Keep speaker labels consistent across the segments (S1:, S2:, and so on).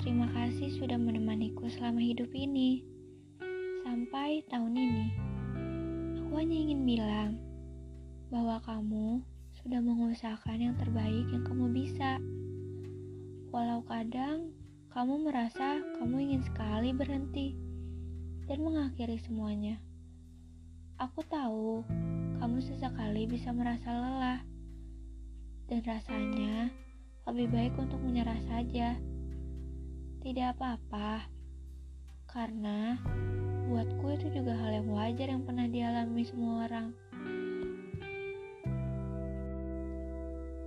S1: Terima kasih sudah menemaniku selama hidup ini. Sampai tahun ini. Aku hanya ingin bilang bahwa kamu sudah mengusahakan yang terbaik yang kamu bisa. Walau kadang kamu merasa kamu ingin sekali berhenti dan mengakhiri semuanya. Aku tahu kamu sesekali bisa merasa lelah dan rasanya lebih baik untuk menyerah saja. Tidak apa-apa, karena buatku itu juga hal yang wajar yang pernah dialami semua orang.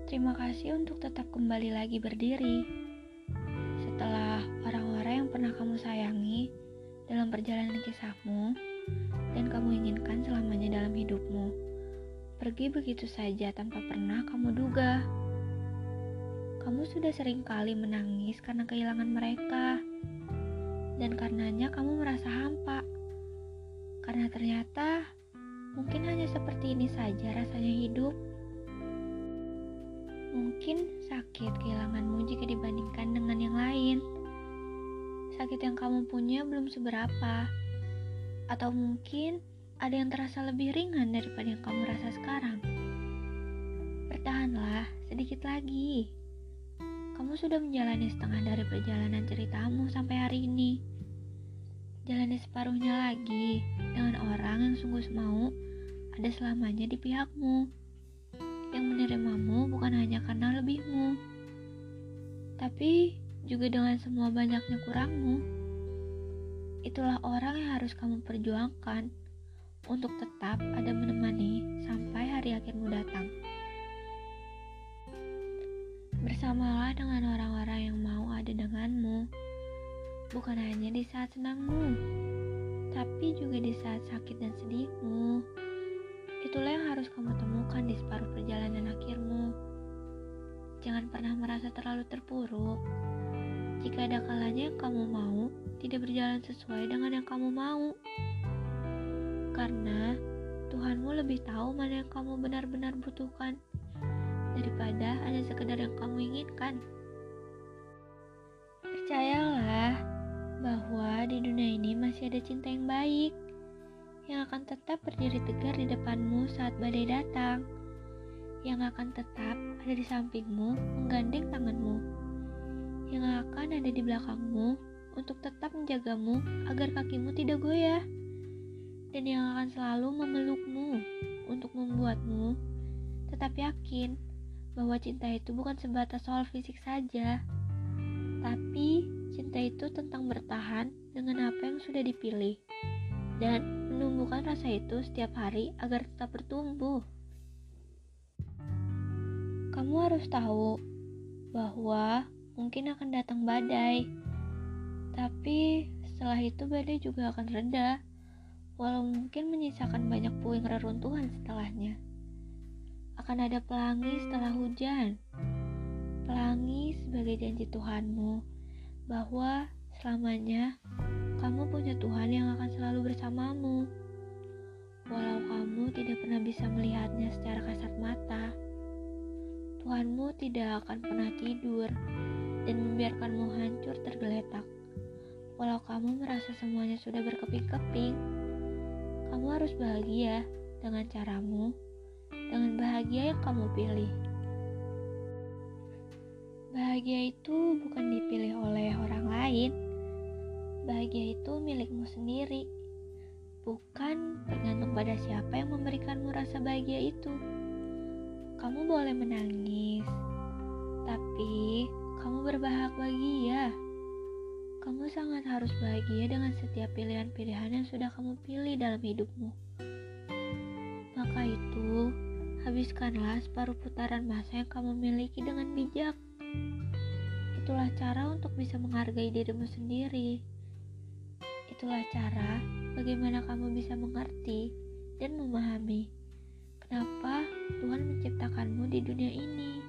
S1: Terima kasih untuk tetap kembali lagi berdiri. Setelah orang-orang yang pernah kamu sayangi dalam perjalanan kisahmu dan kamu inginkan selamanya dalam hidupmu, pergi begitu saja tanpa pernah kamu duga. Kamu sudah sering kali menangis karena kehilangan mereka, dan karenanya kamu merasa hampa. Karena ternyata mungkin hanya seperti ini saja rasanya hidup. Mungkin sakit kehilanganmu jika dibandingkan dengan yang lain. Sakit yang kamu punya belum seberapa, atau mungkin ada yang terasa lebih ringan daripada yang kamu rasa sekarang. Bertahanlah sedikit lagi. Kamu sudah menjalani setengah dari perjalanan ceritamu sampai hari ini. Jalani separuhnya lagi dengan orang yang sungguh mau ada selamanya di pihakmu. Yang menerimamu bukan hanya karena lebihmu, tapi juga dengan semua banyaknya kurangmu. Itulah orang yang harus kamu perjuangkan untuk tetap ada menemani sampai hari akhirmu datang. Bersamalah dengan orang-orang yang mau ada denganmu, bukan hanya di saat senangmu, tapi juga di saat sakit dan sedihmu. Itulah yang harus kamu temukan di separuh perjalanan akhirmu. Jangan pernah merasa terlalu terpuruk. Jika ada kalanya yang kamu mau tidak berjalan sesuai dengan yang kamu mau, karena Tuhanmu lebih tahu mana yang kamu benar-benar butuhkan daripada hanya sekedar yang kamu inginkan. Percayalah bahwa di dunia ini masih ada cinta yang baik yang akan tetap berdiri tegar di depanmu saat badai datang, yang akan tetap ada di sampingmu menggandeng tanganmu, yang akan ada di belakangmu untuk tetap menjagamu agar kakimu tidak goyah, dan yang akan selalu memelukmu untuk membuatmu tetap yakin bahwa cinta itu bukan sebatas soal fisik saja, tapi cinta itu tentang bertahan dengan apa yang sudah dipilih dan menumbuhkan rasa itu setiap hari agar tetap bertumbuh. Kamu harus tahu bahwa mungkin akan datang badai, tapi setelah itu badai juga akan reda, walau mungkin menyisakan banyak puing reruntuhan setelahnya akan ada pelangi setelah hujan. Pelangi sebagai janji Tuhanmu bahwa selamanya kamu punya Tuhan yang akan selalu bersamamu. Walau kamu tidak pernah bisa melihatnya secara kasat mata, Tuhanmu tidak akan pernah tidur dan membiarkanmu hancur tergeletak. Walau kamu merasa semuanya sudah berkeping-keping, kamu harus bahagia dengan caramu dengan bahagia yang kamu pilih. Bahagia itu bukan dipilih oleh orang lain. Bahagia itu milikmu sendiri, bukan tergantung pada siapa yang memberikanmu rasa bahagia itu. Kamu boleh menangis, tapi kamu berbahagia. Kamu sangat harus bahagia dengan setiap pilihan-pilihan yang sudah kamu pilih dalam hidupmu. Maka itu, Habiskanlah separuh putaran masa yang kamu miliki dengan bijak. Itulah cara untuk bisa menghargai dirimu sendiri. Itulah cara bagaimana kamu bisa mengerti dan memahami kenapa Tuhan menciptakanmu di dunia ini.